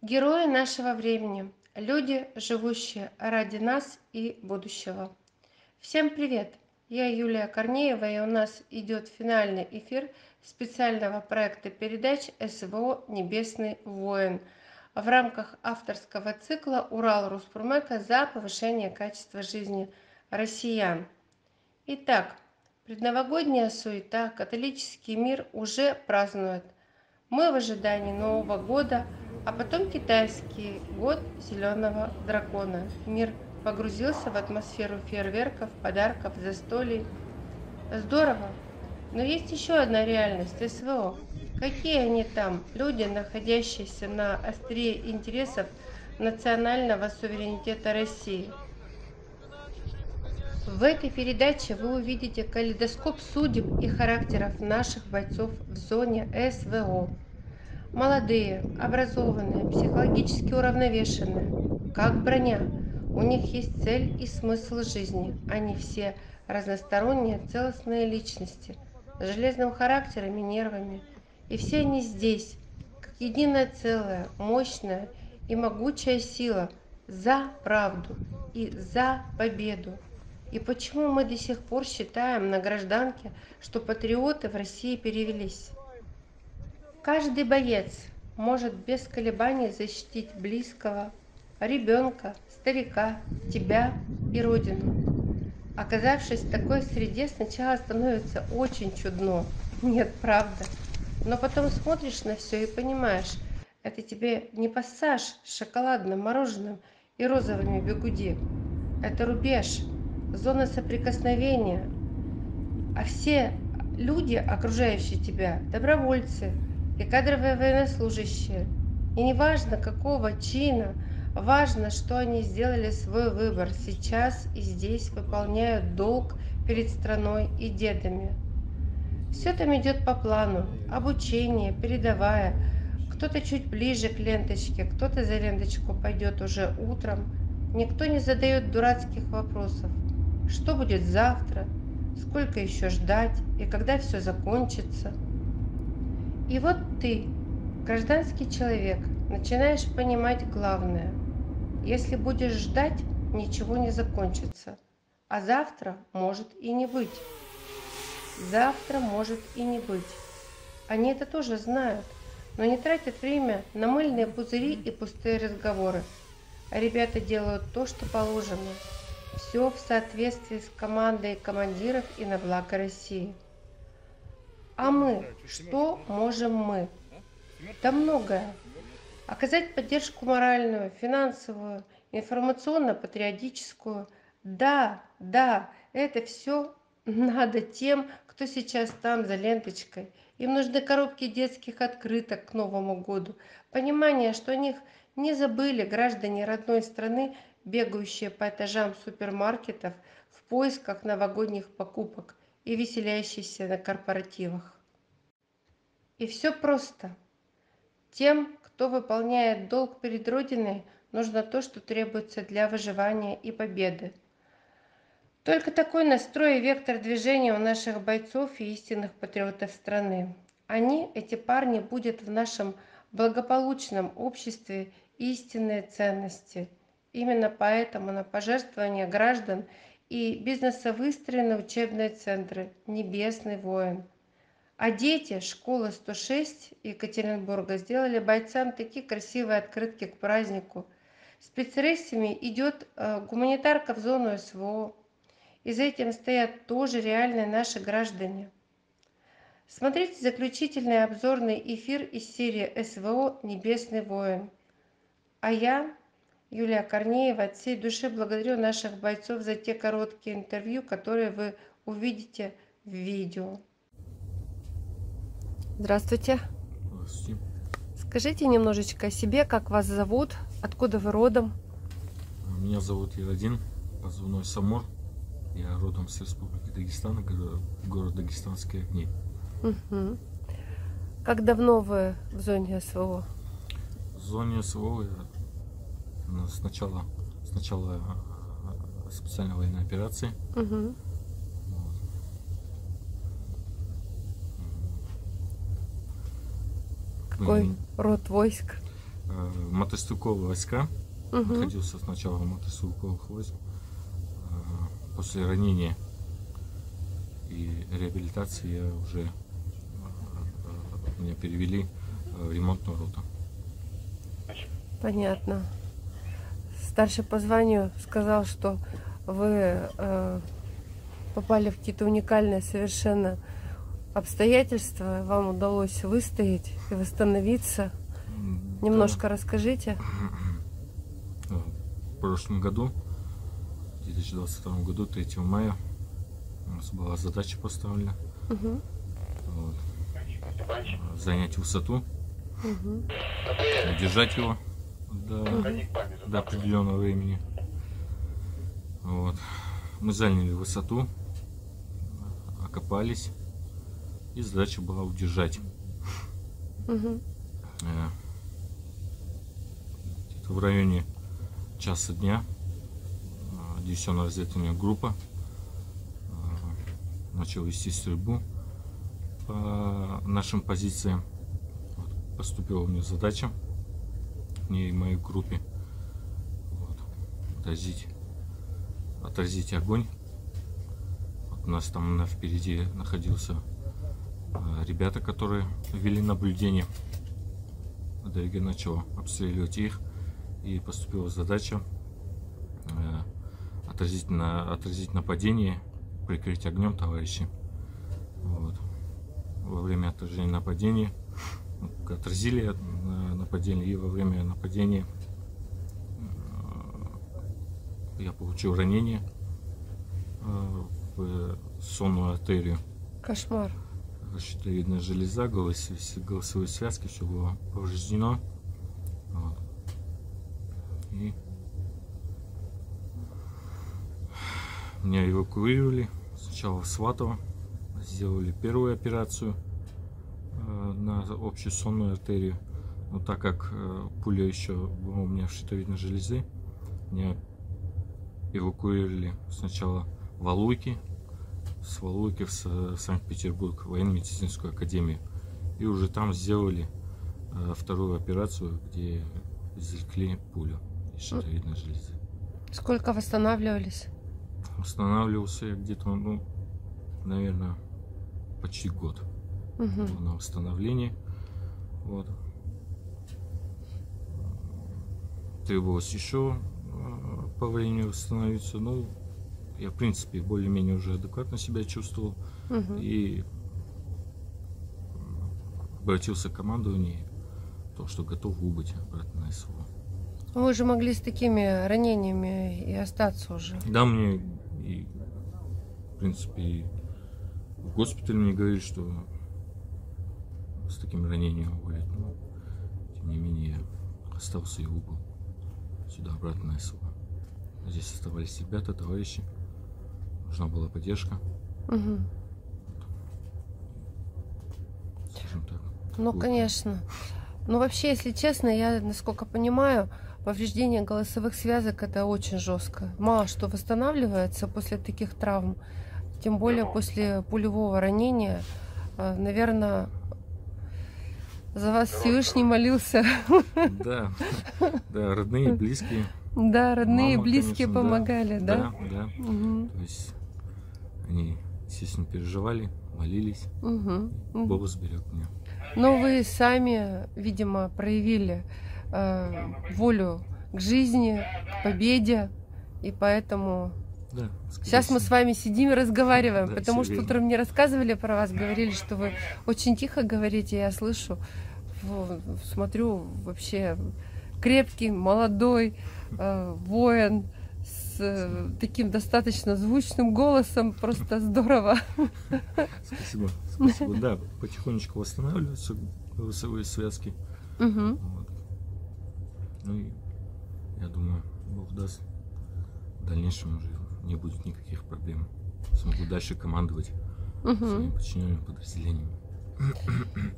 Герои нашего времени. Люди, живущие ради нас и будущего. Всем привет! Я Юлия Корнеева, и у нас идет финальный эфир специального проекта передач СВО «Небесный воин» в рамках авторского цикла «Урал Руспурмека за повышение качества жизни россиян». Итак, предновогодняя суета, католический мир уже празднует. Мы в ожидании Нового года – а потом китайский год зеленого дракона. Мир погрузился в атмосферу фейерверков, подарков, застолий. Здорово. Но есть еще одна реальность – СВО. Какие они там, люди, находящиеся на острие интересов национального суверенитета России? В этой передаче вы увидите калейдоскоп судеб и характеров наших бойцов в зоне СВО. Молодые, образованные, психологически уравновешенные, как броня. У них есть цель и смысл жизни. Они все разносторонние, целостные личности, с железным характером и нервами. И все они здесь, как единое целое, мощная и могучая сила за правду и за победу. И почему мы до сих пор считаем на гражданке, что патриоты в России перевелись? Каждый боец может без колебаний защитить близкого, ребенка, старика, тебя и родину. Оказавшись в такой среде, сначала становится очень чудно. Нет, правда. Но потом смотришь на все и понимаешь, это тебе не пассаж с шоколадным мороженым и розовыми бегуди. Это рубеж, зона соприкосновения. А все люди, окружающие тебя, добровольцы, и кадровые военнослужащие. И не важно, какого чина, важно, что они сделали свой выбор сейчас и здесь выполняют долг перед страной и дедами. Все там идет по плану, обучение, передавая. Кто-то чуть ближе к ленточке, кто-то за ленточку пойдет уже утром. Никто не задает дурацких вопросов. Что будет завтра? Сколько еще ждать? И когда все закончится? И вот ты, гражданский человек, начинаешь понимать главное. Если будешь ждать, ничего не закончится. А завтра может и не быть. Завтра может и не быть. Они это тоже знают, но не тратят время на мыльные пузыри и пустые разговоры. А ребята делают то, что положено. Все в соответствии с командой командиров и на благо России. А мы? Что можем мы? Да многое. Оказать поддержку моральную, финансовую, информационно-патриотическую. Да, да, это все надо тем, кто сейчас там за ленточкой. Им нужны коробки детских открыток к Новому году. Понимание, что о них не забыли граждане родной страны, бегающие по этажам супермаркетов в поисках новогодних покупок и веселящийся на корпоративах. И все просто. Тем, кто выполняет долг перед Родиной, нужно то, что требуется для выживания и победы. Только такой настрой и вектор движения у наших бойцов и истинных патриотов страны. Они, эти парни, будут в нашем благополучном обществе истинные ценности. Именно поэтому на пожертвования граждан – и бизнеса выстроены учебные центры «Небесный воин». А дети школы 106 Екатеринбурга сделали бойцам такие красивые открытки к празднику. Спецрейсами идет э, гуманитарка в зону СВО. И за этим стоят тоже реальные наши граждане. Смотрите заключительный обзорный эфир из серии СВО «Небесный воин». А я Юлия Корнеева от всей души благодарю наших бойцов за те короткие интервью, которые вы увидите в видео. Здравствуйте. Здравствуйте. Скажите немножечко о себе, как вас зовут, откуда вы родом? Меня зовут Ерадин, позывной Самор. Я родом с Республики Дагестан, город Дагестанские огни. Угу. Как давно вы в зоне СВО? В зоне СВО я с начала, с начала э, специальной военной операции. Угу. Какой ну, род войск? э, мотострелковые войска. Мгм. Находился сначала в мотострелковых войск. Э, После ранения и реабилитации я уже меня перевели в ремонтную роту. Понятно. Старший по званию сказал, что вы э, попали в какие-то уникальные совершенно обстоятельства, вам удалось выстоять и восстановиться. М, Немножко расскажите. да. Э, В прошлом году, в 2022 году, 3 мая, у нас была задача поставлена Мгм, вот, э, занять высоту, мгм, удержать его до, до определенного времени. Вот. Мы заняли высоту, окопались, и задача была удержать. Э, где-то в районе часа дня э, диверсионная разведывательная группа э, начала вести стрельбу по нашим позициям. Вот, Поступила мне задача, мне и моей группе, вот, отразить, отразить огонь. Вот у нас там на впереди находился э, ребята, которые вели наблюдение. ДРГ начал обстреливать их, и поступила задача э, отразить, на, отразить нападение, прикрыть огнем товарищей. Вот. Во время отражения нападения отразили от- на- нападение, и во время нападения э, я получил ранение э, в сонную артерию Кошмар. щитовидная железа, голосовые, связки, все было повреждено. Вот. И меня эвакуировали сначала в Сватово, сделали первую операцию э, на общую сонную артерию. Но так как э, пуля еще была у меня в щитовидной железе, меня эвакуировали сначала в Алуйки, с Валуйки в Санкт-Петербург, военно-медицинскую академию. И уже там сделали э, вторую операцию, где извлекли пулю из щитовидной железы. Сколько восстанавливались? Восстанавливался я где-то, ну, наверное, почти год был на восстановление. Вот. Требовалось еще э, по времени восстановиться. Ну, я, в принципе, более-менее уже адекватно себя чувствовал. Мгм. и обратился к командованию, то, что готов убыть обратно на СВО. Вы же могли с такими ранениями и остаться уже. Да, мне и, в принципе, и в госпитале мне говорили, что с таким ранением уволят, но тем не менее я остался и убыл сюда обратно на СВО. Здесь оставались ребята, товарищи, нужна была поддержка, Мгм. скажем так. Ну, Вот. конечно. Ну, вообще, если честно, я, насколько понимаю, повреждение голосовых связок это очень жестко. Мало что восстанавливается после таких травм. Тем более после пулевого ранения. Наверное, за вас Всевышний молился. Да, да, родные, близкие. Да, родные, Мама, близкие конечно, помогали, да? Да, да. Мгм, То есть они, естественно, переживали, молились. мгм. Бог сберег меня. Но вы сами, видимо, проявили э, волю к жизни, к победе, и поэтому Да, сейчас мы с вами сидим и разговариваем, Да, потому что верно. утром мне рассказывали про вас, говорили, что вы очень тихо говорите, я слышу, смотрю, вообще крепкий, молодой э, воин с э, таким достаточно звучным голосом, просто здорово. Спасибо, спасибо. Да, потихонечку восстанавливаются голосовые связки. Мгм. Вот. Ну и я думаю, Бог даст, в дальнейшем уже не будет никаких проблем. Смогу дальше командовать Мгм. своими подчиненными подразделениями.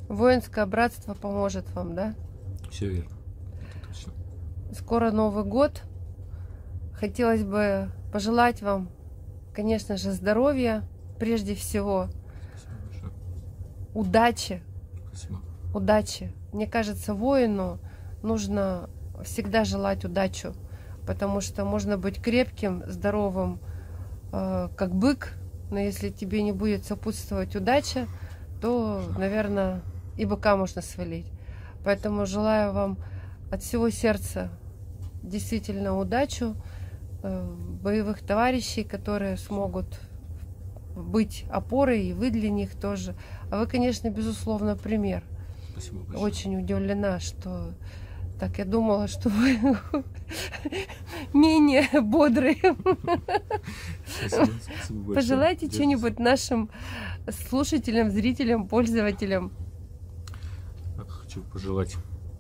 Воинское братство поможет вам, да? Все верно. Это точно. Скоро Новый год. Хотелось бы пожелать вам, конечно же, здоровья, прежде всего, Спасибо удачи, Спасибо. удачи. Мне кажется, воину нужно всегда желать удачу, потому что можно быть крепким, здоровым, э, как бык, но если тебе не будет сопутствовать удача, то, наверное, и быка можно свалить. Поэтому желаю вам от всего сердца действительно удачу, э, боевых товарищей, которые смогут быть опорой, и вы для них тоже. А вы, конечно, безусловно, пример. Спасибо большое. Очень удивлена, что так я думала, что вы менее бодрые. Спасибо, спасибо большое. Пожелайте что-нибудь нашим слушателям, зрителям, пользователям. Хочу пожелать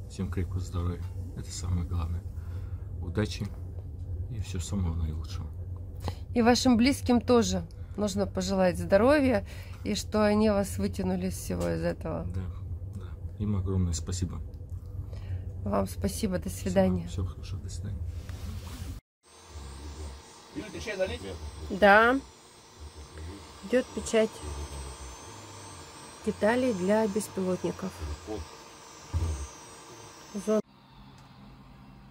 всем крепкого здоровья. Это самое главное. Удачи и всего самого наилучшего. И вашим близким тоже нужно пожелать здоровья и что они вас вытянули из всего из этого. Да, да. Им огромное спасибо. Вам спасибо, до свидания. Всего хорошего, до свидания. Да. Идет печать деталей для беспилотников. Зон-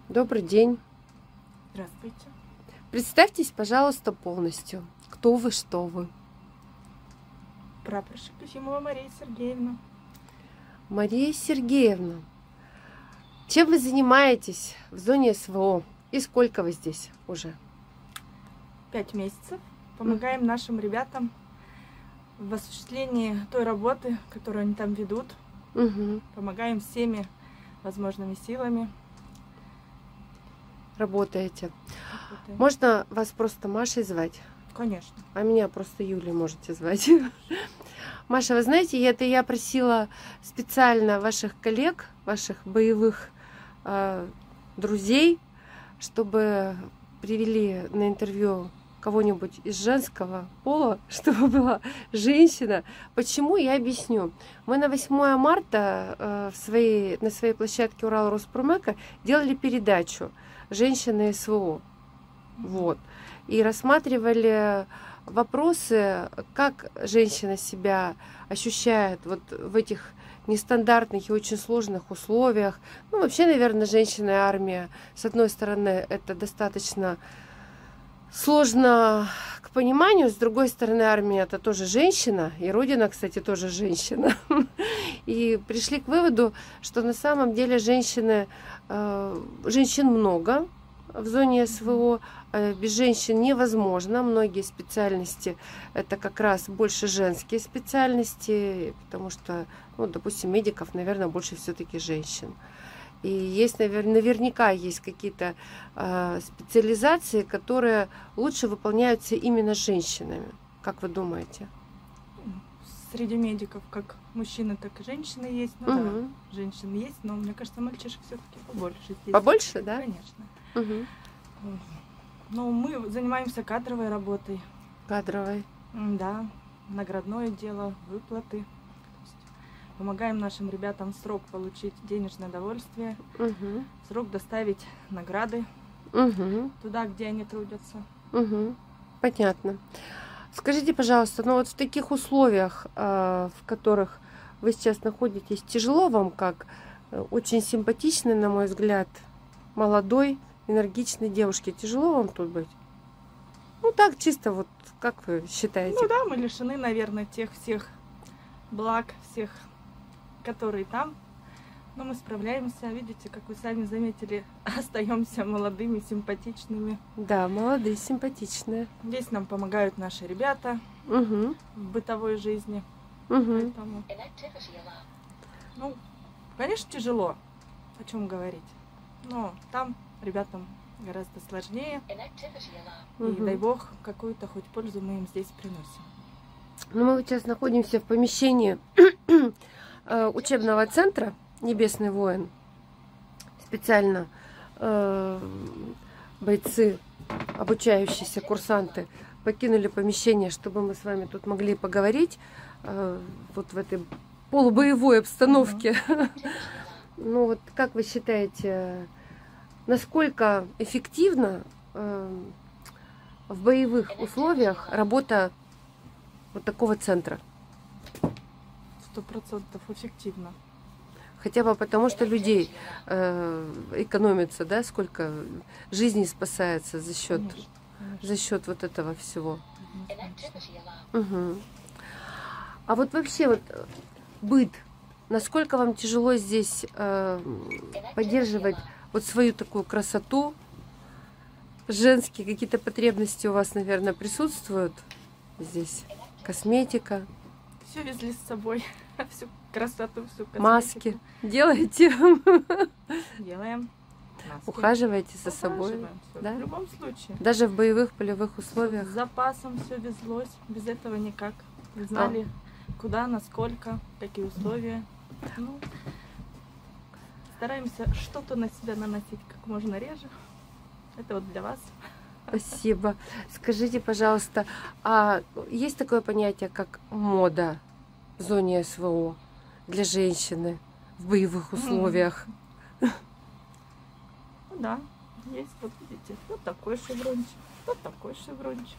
Добрый день. Здравствуйте. Представьтесь, пожалуйста, полностью. Кто вы, что вы? Прапорщик Ефимова Мария Сергеевна. Мария Сергеевна, чем вы занимаетесь в зоне СВО? И сколько вы здесь уже? Пять месяцев. Помогаем нашим ребятам в осуществлении той работы, которую они там ведут. Угу. Помогаем всеми возможными силами. Работаете. Работаем. Можно вас просто Машей звать? Конечно. А меня просто Юлей можете звать. Маша, вы знаете, это я просила специально ваших коллег, ваших боевых друзей, чтобы привели на интервью кого-нибудь из женского пола, чтобы была женщина. Почему, я объясню. Мы на 8 марта э, в своей, на своей площадке Урал Роспромека делали передачу «Женщины СВО». Вот. И рассматривали вопросы, как женщина себя ощущает вот в этих нестандартных и очень сложных условиях. Ну, вообще, наверное, женщина и армия, с одной стороны, это достаточно сложно к пониманию, с другой стороны, армия это тоже женщина, и Родина, кстати, тоже женщина. И пришли к выводу, что на самом деле женщины, э, женщин много в зоне СВО, э, без женщин невозможно. Многие специальности это как раз больше женские специальности, потому что, ну, допустим, медиков, наверное, больше все-таки женщин. И есть, навер- наверняка есть какие-то э, специализации, которые лучше выполняются именно женщинами. Как вы думаете? Среди медиков как мужчины, так и женщины есть. Ну Мгм. да, женщины есть, но мне кажется, мальчишек все-таки побольше здесь. Побольше, да? Конечно. Мгм. Но мы занимаемся кадровой работой. Кадровой. Да, наградное дело, выплаты. Помогаем нашим ребятам в срок получить денежное довольствие, Мгм. в срок доставить награды Мгм. туда, где они трудятся. Мгм. Понятно. Скажите, пожалуйста, ну вот в таких условиях, э, в которых вы сейчас находитесь, тяжело вам как э, очень симпатичной, на мой взгляд, молодой, энергичной девушке, тяжело вам тут быть? Ну так, чисто вот, как вы считаете? Ну да, мы лишены, наверное, тех всех благ, всех, которые там. Но мы справляемся. Видите, как вы сами заметили, остаемся молодыми, симпатичными. Да, молодые, симпатичные. Здесь нам помогают наши ребята Угу, в бытовой жизни. угу. Поэтому, ну, конечно, тяжело, о чем говорить. Но там ребятам гораздо сложнее. И дай бог, какую-то хоть пользу мы им здесь приносим. Ну, мы сейчас находимся в помещении учебного центра «Небесный воин». Специально э, бойцы, обучающиеся курсанты, покинули помещение, чтобы мы с вами тут могли поговорить э, вот в этой полубоевой обстановке. Ну вот как вы считаете, насколько эффективно э, в боевых условиях работа вот такого центра? Сто процентов эффективно. Хотя бы потому, что людей э, экономится, да, сколько жизней спасается за счет, Конечно, конечно. за счет вот этого всего. Мгм. А вот вообще вот быт, насколько вам тяжело здесь э, поддерживать вот свою такую красоту? Женские какие-то потребности у вас, наверное, присутствуют здесь? Косметика, Все везли с собой. Всю красоту, всю косметику. маски. Делаете? Делаем. Маски. Ухаживаете за собой? Всё. да? В любом случае. Даже в боевых полевых С условиях? запасом все везлось. Без этого никак. Не знали, куда, насколько, какие условия. Ну, стараемся что-то на себя наносить как можно реже. Это вот для вас. Спасибо. Скажите, пожалуйста, а есть такое понятие, как мода в зоне СВО для женщины в боевых условиях? Да, есть, вот видите, вот такой шеврончик, вот такой шеврончик.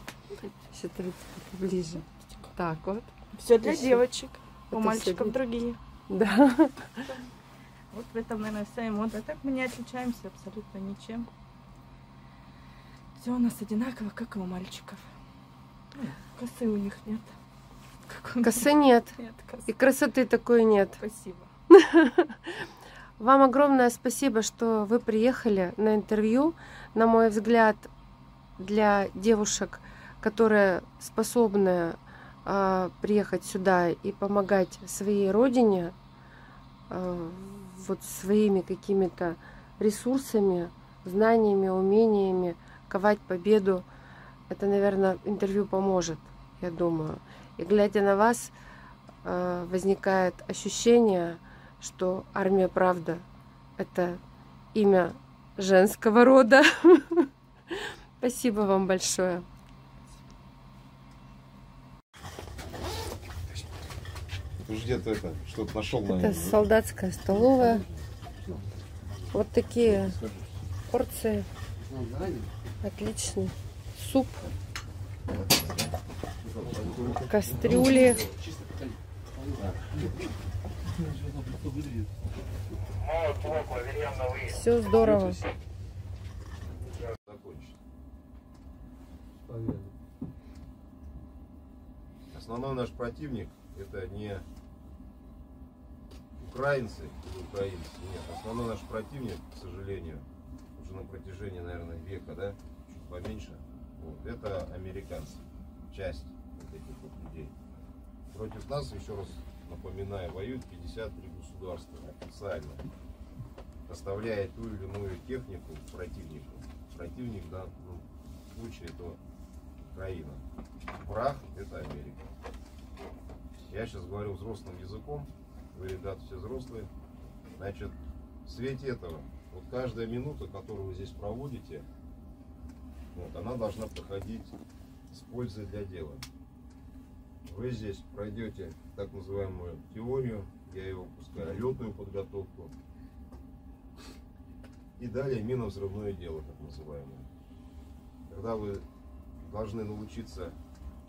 Сейчас давайте ближе. Так вот. Все для Всё. девочек, у Это мальчиков всё другие. Да. Вот в этом, наверное, вся и мода. А так мы не отличаемся абсолютно ничем. Все у нас одинаково, как и у мальчиков. Косы у них нет. Как. Косы нет. Нет, косы. И красоты такой нет. Спасибо. Вам огромное спасибо, что вы приехали на интервью. На мой взгляд, для девушек, которые способны а, приехать сюда и помогать своей родине, а, вот своими какими-то ресурсами, знаниями, умениями ковать победу, это, наверное, интервью поможет, я думаю. И глядя на вас, а, возникает ощущение, что армия правда это имя женского рода. Спасибо вам большое. Ты же где-то это, что-то нашел, Это наверное. солдатская столовая. Вот такие порции. Отличный. Суп. Кастрюли. Все здорово. Основной наш противник это не украинцы украинцы. Нет, основной наш противник, к сожалению, уже на протяжении, наверное, века, да, поменьше, вот, это американцы. Часть вот этих вот людей. Против нас, еще раз напоминаю, воюют 53 государства официально поставляя ту или иную технику противнику. Противник в данном случае это Украина. Враг это Америка. Я сейчас говорю взрослым языком, вы, ребята, все взрослые. Значит, в свете этого, вот каждая минута, которую вы здесь проводите, вот, она должна проходить с пользой для дела. Вы здесь пройдете так называемую теорию, я ее выпускаю, летную подготовку, и далее минно-взрывное дело, так называемое. Когда вы должны научиться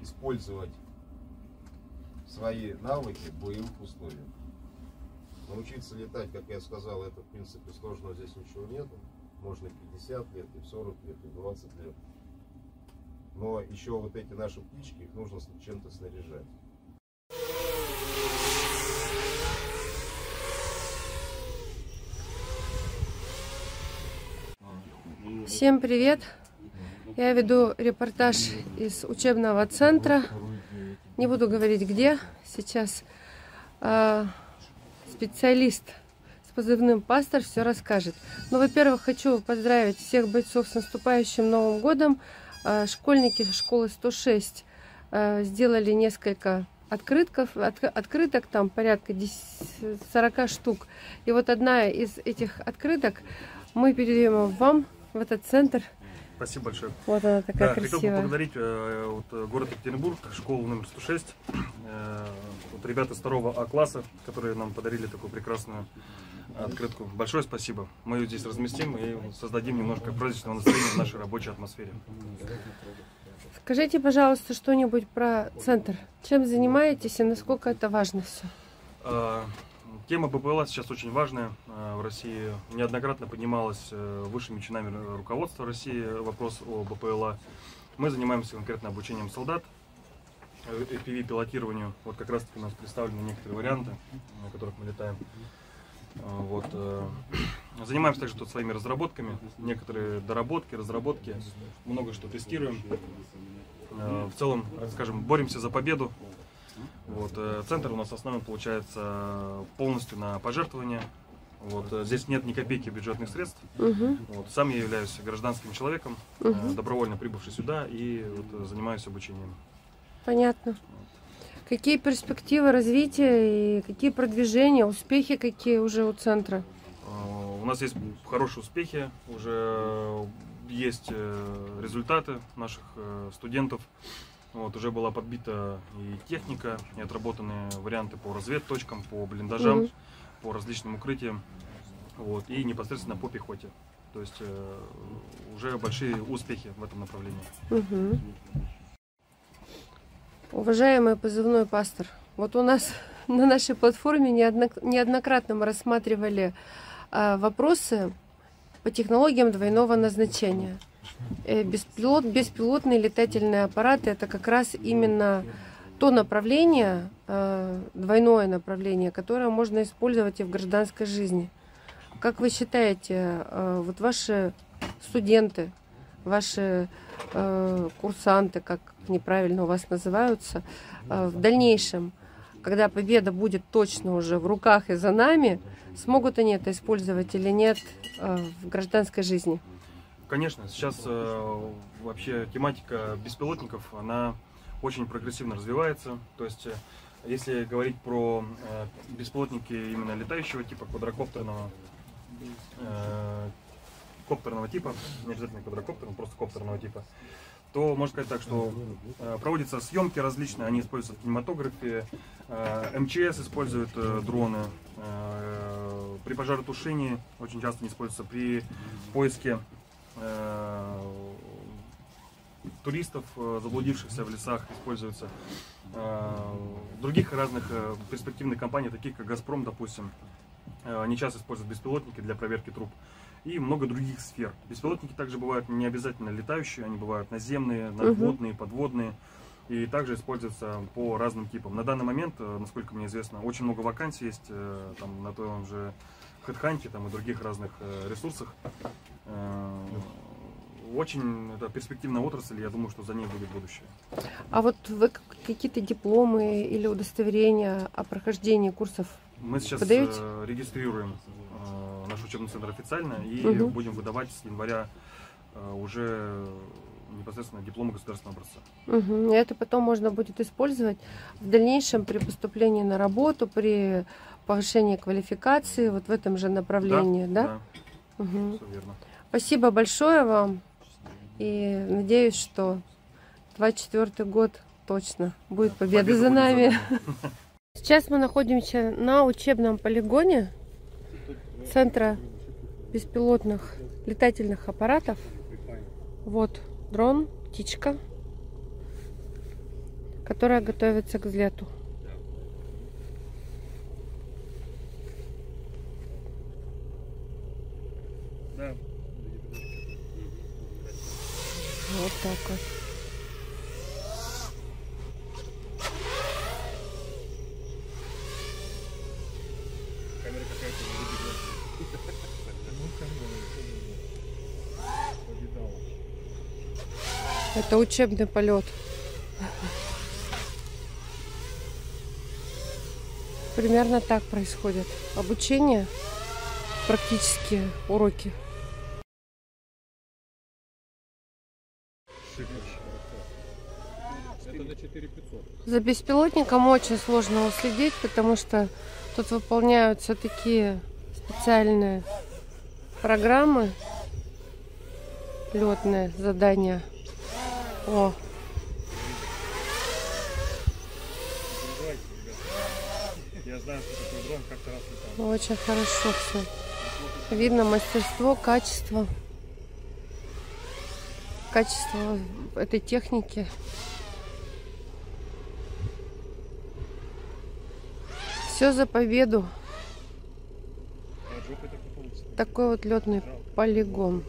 использовать свои навыки в боевых условиях. Научиться летать, как я сказал, это в принципе сложного здесь ничего нету. Можно и в 50 лет, и в 40 лет, и в 20 лет. Но еще вот эти наши птички, их нужно чем-то снаряжать. Всем привет! Я веду репортаж из учебного центра. Не буду говорить где. Сейчас а, специалист позывным пастор все расскажет. Ну, во-первых, хочу поздравить всех бойцов с наступающим Новым годом. А, школьники школы 106 а, сделали несколько открытков, от- открыток, там порядка 10 40 штук. И вот одна из этих открыток мы передаем вам в этот центр. Спасибо большое. Вот она такая Да, хотел бы красивая. поблагодарить э, вот, э, город Екатеринбург, школу номер 106, э, вот ребята из второго А-класса, которые нам подарили такую прекрасную открытку. Большое спасибо. Мы ее здесь разместим и создадим немножко праздничного настроения в нашей рабочей атмосфере. Скажите, пожалуйста, что-нибудь про центр. Чем занимаетесь и насколько это важно все? А, Тема БПЛА сейчас очень важная э, в России. Неоднократно поднималась э, высшими чинами руководства России вопрос о БПЛА. Мы занимаемся конкретно обучением солдат, FPV-пилотированию. Вот как раз таки у нас представлены некоторые варианты, на которых мы летаем. Вот. Занимаемся также тут своими разработками, некоторые доработки, разработки, много что тестируем. В целом, скажем, боремся за победу вот, э, центр у нас основан, получается, полностью на пожертвования. Вот, э, здесь нет ни копейки бюджетных средств. Угу. Вот, сам я являюсь гражданским человеком, Угу. добровольно прибывший сюда и вот, занимаюсь обучением. Понятно. Какие перспективы развития и какие продвижения, успехи какие уже у центра? У нас есть хорошие успехи, уже есть результаты наших студентов. Вот, уже была подбита и техника, и отработаны варианты по разведточкам, по блиндажам, угу. по различным укрытиям, вот, и непосредственно по пехоте. То есть э, уже большие успехи в этом направлении. Угу. Уважаемый позывной пастор, вот у нас на нашей платформе неоднократно мы рассматривали а, вопросы по технологиям двойного назначения. Э, беспилот, беспилотные летательные аппараты это как раз именно то направление, э, двойное направление, которое можно использовать и в гражданской жизни. Как вы считаете, э, вот ваши студенты, ваши курсанты, как неправильно у вас называются, в дальнейшем, когда победа будет точно уже в руках и за нами, смогут они это использовать или нет в гражданской жизни? Конечно, сейчас э, вообще тематика беспилотников, она очень прогрессивно развивается. То есть, э, если говорить про э, беспилотники именно летающего типа, квадрокоптерного, э, коптерного типа, не обязательно квадрокоптерного, просто коптерного типа, то можно сказать так, что э, проводятся съемки различные, они используются в кинематографе, э, МЧС используют э, дроны, при пожаротушении очень часто они используются при поиске туристов, заблудившихся в лесах, используются. Других разных перспективных компаний, таких как «Газпром», допустим, они часто используют беспилотники для проверки труб. И много других сфер. Беспилотники также бывают не обязательно летающие, они бывают наземные, надводные, подводные. И также используются по разным типам. На данный момент, насколько мне известно, очень много вакансий есть там, на том же HeadHunt там, и других разных ресурсах. Э, очень это перспективная отрасль, я думаю, что за ней будет будущее. А вот вы какие-то дипломы или удостоверения о прохождении курсов Мы сейчас подаете? Э, регистрируем э, наш учебный центр официально и угу. будем выдавать с января уже непосредственно дипломы государственного образца. Угу. Это потом можно будет использовать в дальнейшем при поступлении на работу, при повышении квалификации, вот в этом же направлении, да? Да, да. Угу. все верно. Спасибо большое вам. И надеюсь, что 24 год точно будет победа, победа за нами. За Сейчас мы находимся на учебном полигоне Центра беспилотных летательных аппаратов. Вот дрон, птичка, которая готовится к взлету. Вот так вот. Учебный полет. Примерно так происходит. Обучение, практические уроки. За беспилотником очень сложно уследить, потому что тут выполняются такие специальные программы, летные задания. О. Очень хорошо все. Видно мастерство, качество. Качество этой техники. Все за победу. получится. Такой вот летный полигон.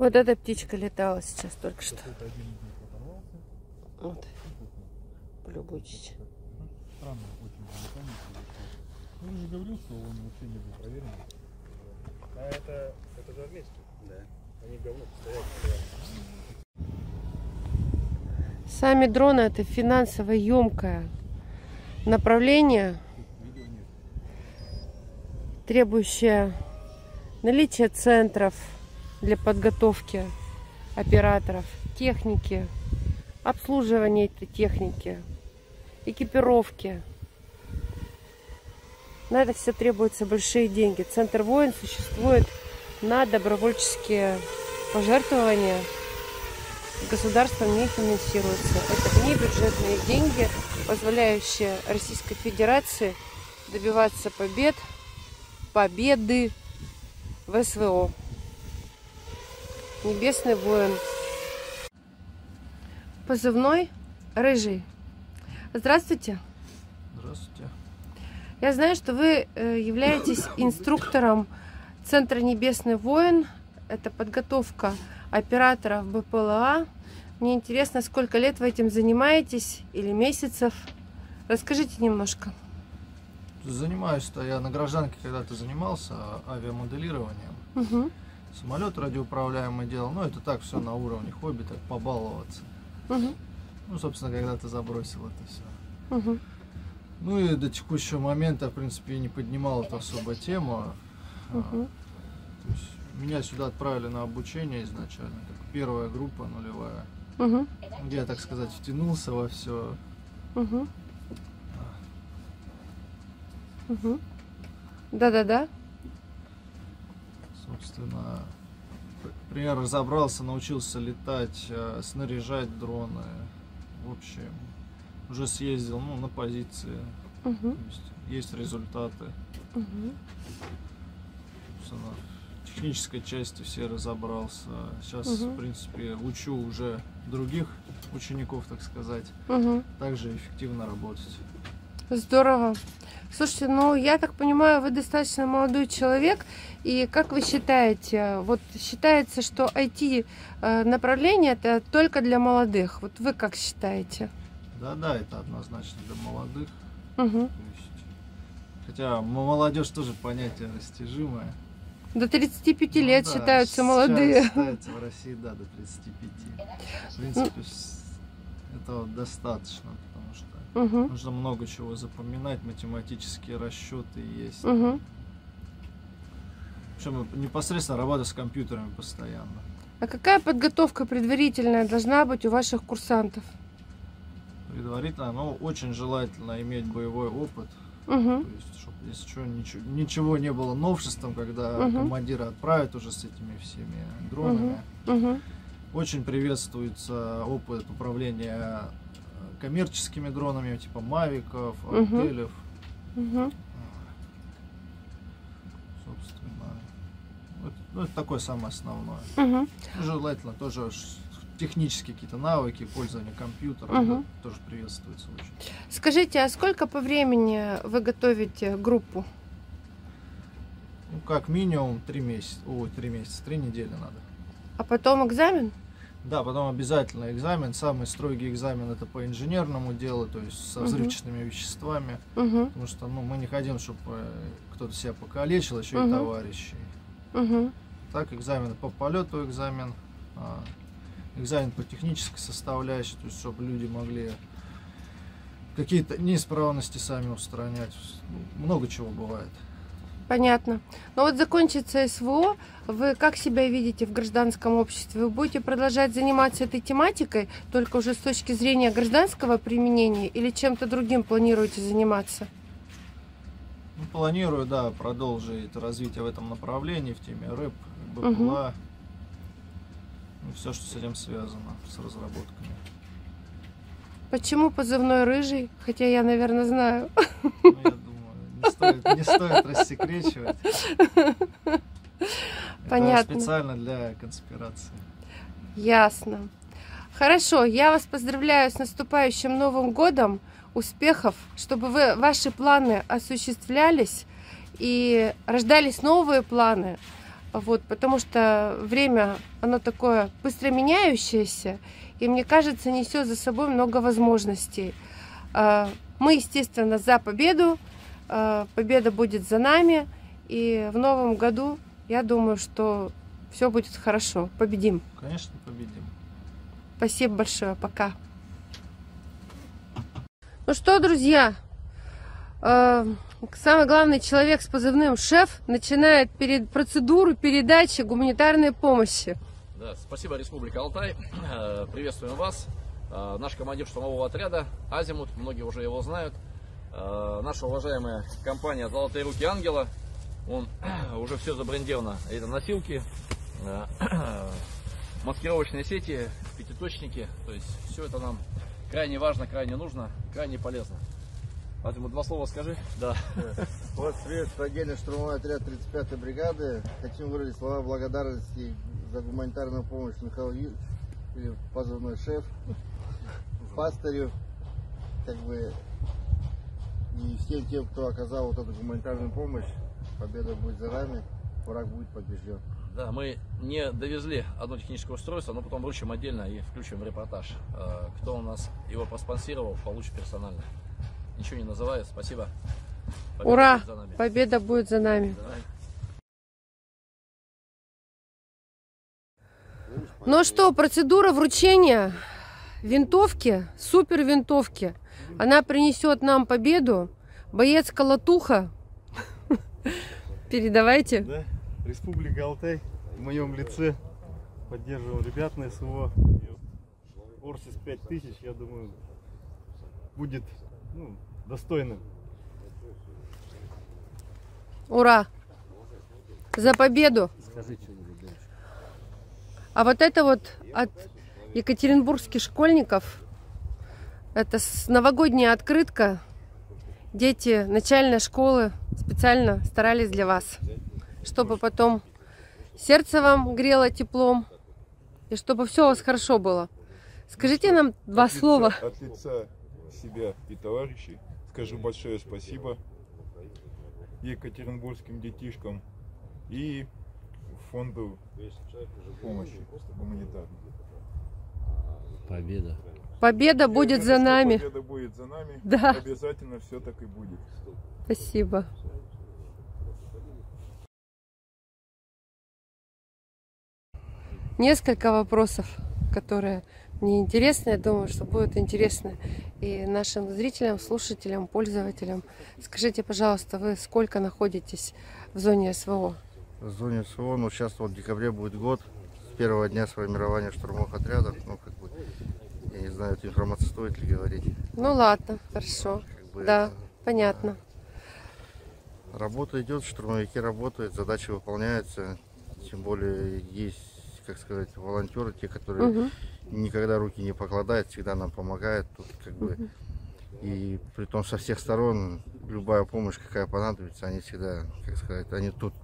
Вот эта птичка летала сейчас только что. Вот. Полюбуйтесь. Странно очень я же говорил, что он вообще не был проверен. А это, это же армейский? Да. Они говно постоянно Сами дроны это финансово емкое направление, требующее наличия центров для подготовки операторов, техники, обслуживания этой техники, экипировки. На это все требуются большие деньги. Центр воин существует на добровольческие пожертвования. Государством не финансируется. Это не бюджетные деньги, позволяющие Российской Федерации добиваться побед, победы в СВО. Небесный воин. Позывной Рыжий. Здравствуйте. Здравствуйте. Я знаю, что вы э, являетесь инструктором Центра Небесный воин. Это подготовка операторов БПЛА. Мне интересно, сколько лет вы этим занимаетесь или месяцев. Расскажите немножко. Занимаюсь-то я на гражданке когда-то занимался авиамоделированием. Мгм, Самолет радиоуправляемый делал. Ну, это так все на уровне хобби, так побаловаться. мгм, Ну, собственно, когда-то забросил это все. мгм. Ну и до текущего момента, в принципе, не поднимал эту особо тему. А, Мгм. то есть меня сюда отправили на обучение изначально, как первая группа нулевая, Мгм, где я, так сказать, втянулся во все. мгм. Мгм. Да-да-да. Собственно, к примеру, разобрался, научился летать, э, снаряжать дроны. В общем, уже съездил ну, на позиции. То есть, есть результаты. мгм. Собственно, в технической части все разобрался. Сейчас, Мгм. в принципе, учу уже других учеников, так сказать, Мгм. также эффективно работать. Здорово. Слушайте, ну я так понимаю, вы достаточно молодой человек, и как вы считаете, вот считается, что IT э, направление это только для молодых. Вот вы как считаете? Да-да, это однозначно для молодых. То есть, хотя молодежь тоже понятие растяжимое. До 35 Ну лет да, считаются молодые. Считается в России, да, до 35. В принципе, с- этого достаточно, Мгм. нужно много чего запоминать, математические расчеты есть. Мгм. Причем непосредственно работа с компьютерами постоянно. А какая подготовка предварительная должна быть у ваших курсантов? Предварительно, но очень желательно иметь боевой опыт. Мгм. То есть, чтобы если что, ничего, ничего не было новшеством, когда Мгм. командира отправят уже с этими всеми дронами. Мгм. Очень приветствуется опыт управления коммерческими дронами, типа мавиков, артелев. Мгм. Собственно, вот, ну, это такое самое основное. Ну, Желательно тоже технические какие-то навыки, пользование компьютером Мгм. да, тоже приветствуется очень. Скажите, а сколько по времени вы готовите группу? Ну, как минимум три месяца, ой, три месяца, три недели надо. А потом экзамен? Да, потом обязательно экзамен. Самый строгий экзамен это по инженерному делу, то есть со взрывчатыми веществами. Угу. Потому что ну, мы не хотим, чтобы кто-то себя покалечил, еще и Мгм. товарищей. Угу. Так, экзамены по полету экзамен, а, экзамен по технической составляющей, то есть чтобы люди могли какие-то неисправности сами устранять. Ну, Много чего бывает. Понятно. Но вот закончится СВО, вы как себя видите в гражданском обществе? Вы будете продолжать заниматься этой тематикой, только уже с точки зрения гражданского применения, или чем-то другим планируете заниматься? Ну, планирую, да, продолжить развитие в этом направлении, в теме рэп, БПЛА. Ну, все, что с этим связано, с разработками. Почему позывной рыжий? Хотя я, наверное, знаю. Ну, я не стоит, не стоит рассекречивать. Понятно. Это специально для конспирации. Ясно. Хорошо, я вас поздравляю с наступающим Новым годом. успехов, чтобы вы, ваши планы осуществлялись и рождались новые планы. Вот, потому что время, оно такое быстро меняющееся, и мне кажется, несет за собой много возможностей. А, мы, естественно, за победу. А, победа будет за нами. И в новом году, я думаю, что все будет хорошо. Победим. Конечно, победим. Спасибо большое. Пока. Ну что, друзья, э, самый главный человек с позывным шеф начинает перед процедуру передачи гуманитарной помощи. Да, спасибо, Республика Алтай. Э, Приветствуем вас. Э, Наш командир штурмового отряда Азимут, многие уже его знают. Э, Наша уважаемая компания «Золотые руки ангела». Он уже все забрендировано. Это носилки, э, маскировочные сети, пятиточники. То есть все это нам крайне важно, крайне нужно, крайне полезно. Азимут, два слова скажи. Да. Вас приветствует отдельный штурмовой отряд 35-й бригады. Хотим выразить слова благодарности за гуманитарную помощь Михаилу Юрьевичу, или позывной шеф, пастырю, как бы, и всем тем, кто оказал вот эту гуманитарную помощь. Победа будет за нами, враг будет побежден. Да, мы не довезли одно техническое устройство, но потом вручим отдельно и включим в репортаж. Э, Кто у нас его проспонсировал, получит персонально. Ничего не называю, спасибо. Победа Ура! будет за нами. Победа будет за нами. Ну что, процедура вручения винтовки, супер винтовки. Она принесет нам победу. Боец Колотуха. Передавайте. Да, Республика Алтай в моем лице поддерживал ребят на СВО. Орсис 5000, я думаю, будет ну, достойным. Ура! За победу! А вот это вот от екатеринбургских школьников, это с- новогодняя открытка. Дети начальной школы специально старались для вас, чтобы потом сердце вам грело теплом и чтобы все у вас хорошо было. Скажите нам два От лица- слова. От лица себя и товарищей скажу большое спасибо екатеринбургским детишкам и фонду помощи гуманитарной. Победа. Победа будет за Уверен, что нами. Победа будет за нами. Да. Обязательно все так и будет. Спасибо. Несколько вопросов, которые мне интересны. Я думаю, что будут интересны и нашим зрителям, слушателям, пользователям. Скажите, пожалуйста, вы сколько находитесь в зоне СВО? В зоне СВО, ну сейчас вот в декабре будет год с первого дня сформирования штурмовых отрядов. Ну, как бы, я не знаю, эту информацию стоит ли говорить. Ну ладно, хорошо. Как бы Да, это- понятно. Работа идет, штурмовики работают, задачи выполняются. Тем более есть, как сказать, волонтеры, те, которые Мгм. никогда руки не покладают, всегда нам помогают. Тут как бы и при том со всех сторон любая помощь, какая понадобится, они всегда, как сказать, они тут.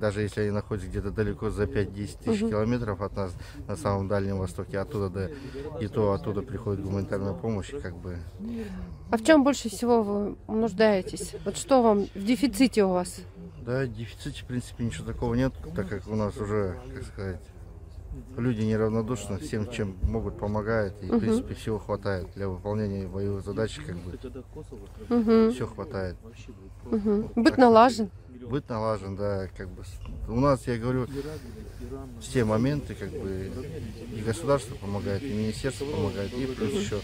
Даже если они находятся где-то далеко за 5-10 тысяч Мгм. километров от нас на самом Дальнем Востоке, оттуда до, и то оттуда приходит гуманитарная помощь, как бы А в чем больше всего вы нуждаетесь? Вот что вам в дефиците у вас? Да, в дефиците, в принципе, ничего такого нет, так как у нас уже, как сказать, люди неравнодушны, всем, чем могут, помогают, и, в принципе, всего хватает для выполнения боевых задач, как бы, все хватает. Вот Быт налажен. Быт налажен, да, как бы, у нас, я говорю, все моменты, как бы, и государство помогает, и министерство помогает, и плюс еще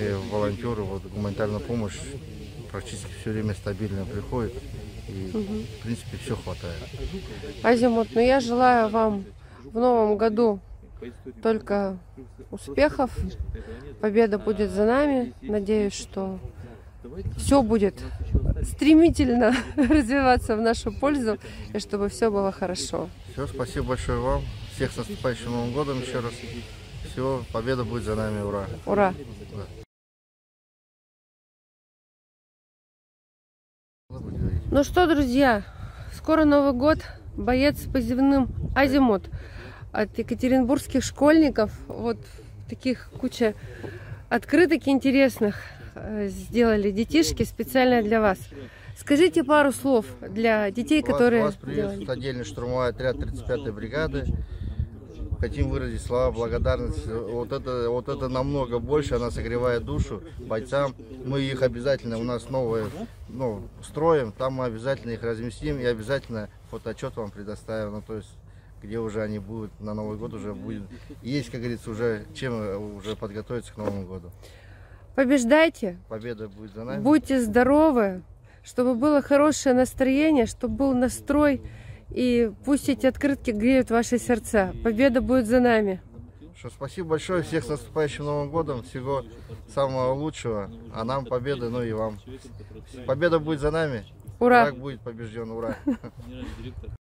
э, волонтеры, вот, гуманитарная помощь практически все время стабильно приходит, и, в принципе, все хватает. Азимут, ну я желаю вам в новом году только успехов. Победа будет за нами. Надеюсь, что все будет стремительно развиваться в нашу пользу и чтобы все было хорошо. Все, спасибо большое вам. Всех с наступающим Новым годом еще раз. Все, победа будет за нами, ура. Ура! Да. Ну что, друзья, скоро Новый год. Боец с позывным Азимут от екатеринбургских школьников. Вот таких куча открыток интересных. э, сделали детишки специально для вас. Скажите пару слов для детей, Вас- которые Вас приветствует делали. отдельный штурмовой отряд 35-й бригады. Хотим выразить слова благодарности. Вот это, вот это намного больше, она согревает душу бойцам. Мы их обязательно, у нас новые, ну, строим, там мы обязательно их разместим и обязательно фотоотчет вам предоставим. Ну, то есть, где уже они будут, на Новый год уже будет, есть, как говорится, уже чем э, уже подготовиться к Новому году. Побеждайте, Победа будет за нами. будьте здоровы, чтобы было хорошее настроение, чтобы был настрой, и пусть эти открытки греют ваши сердца. Победа будет за нами. Что, спасибо большое, всех с наступающим Новым годом, всего самого лучшего, а нам победы, ну и вам. Победа будет за нами, Ура! враг будет побежден, ура!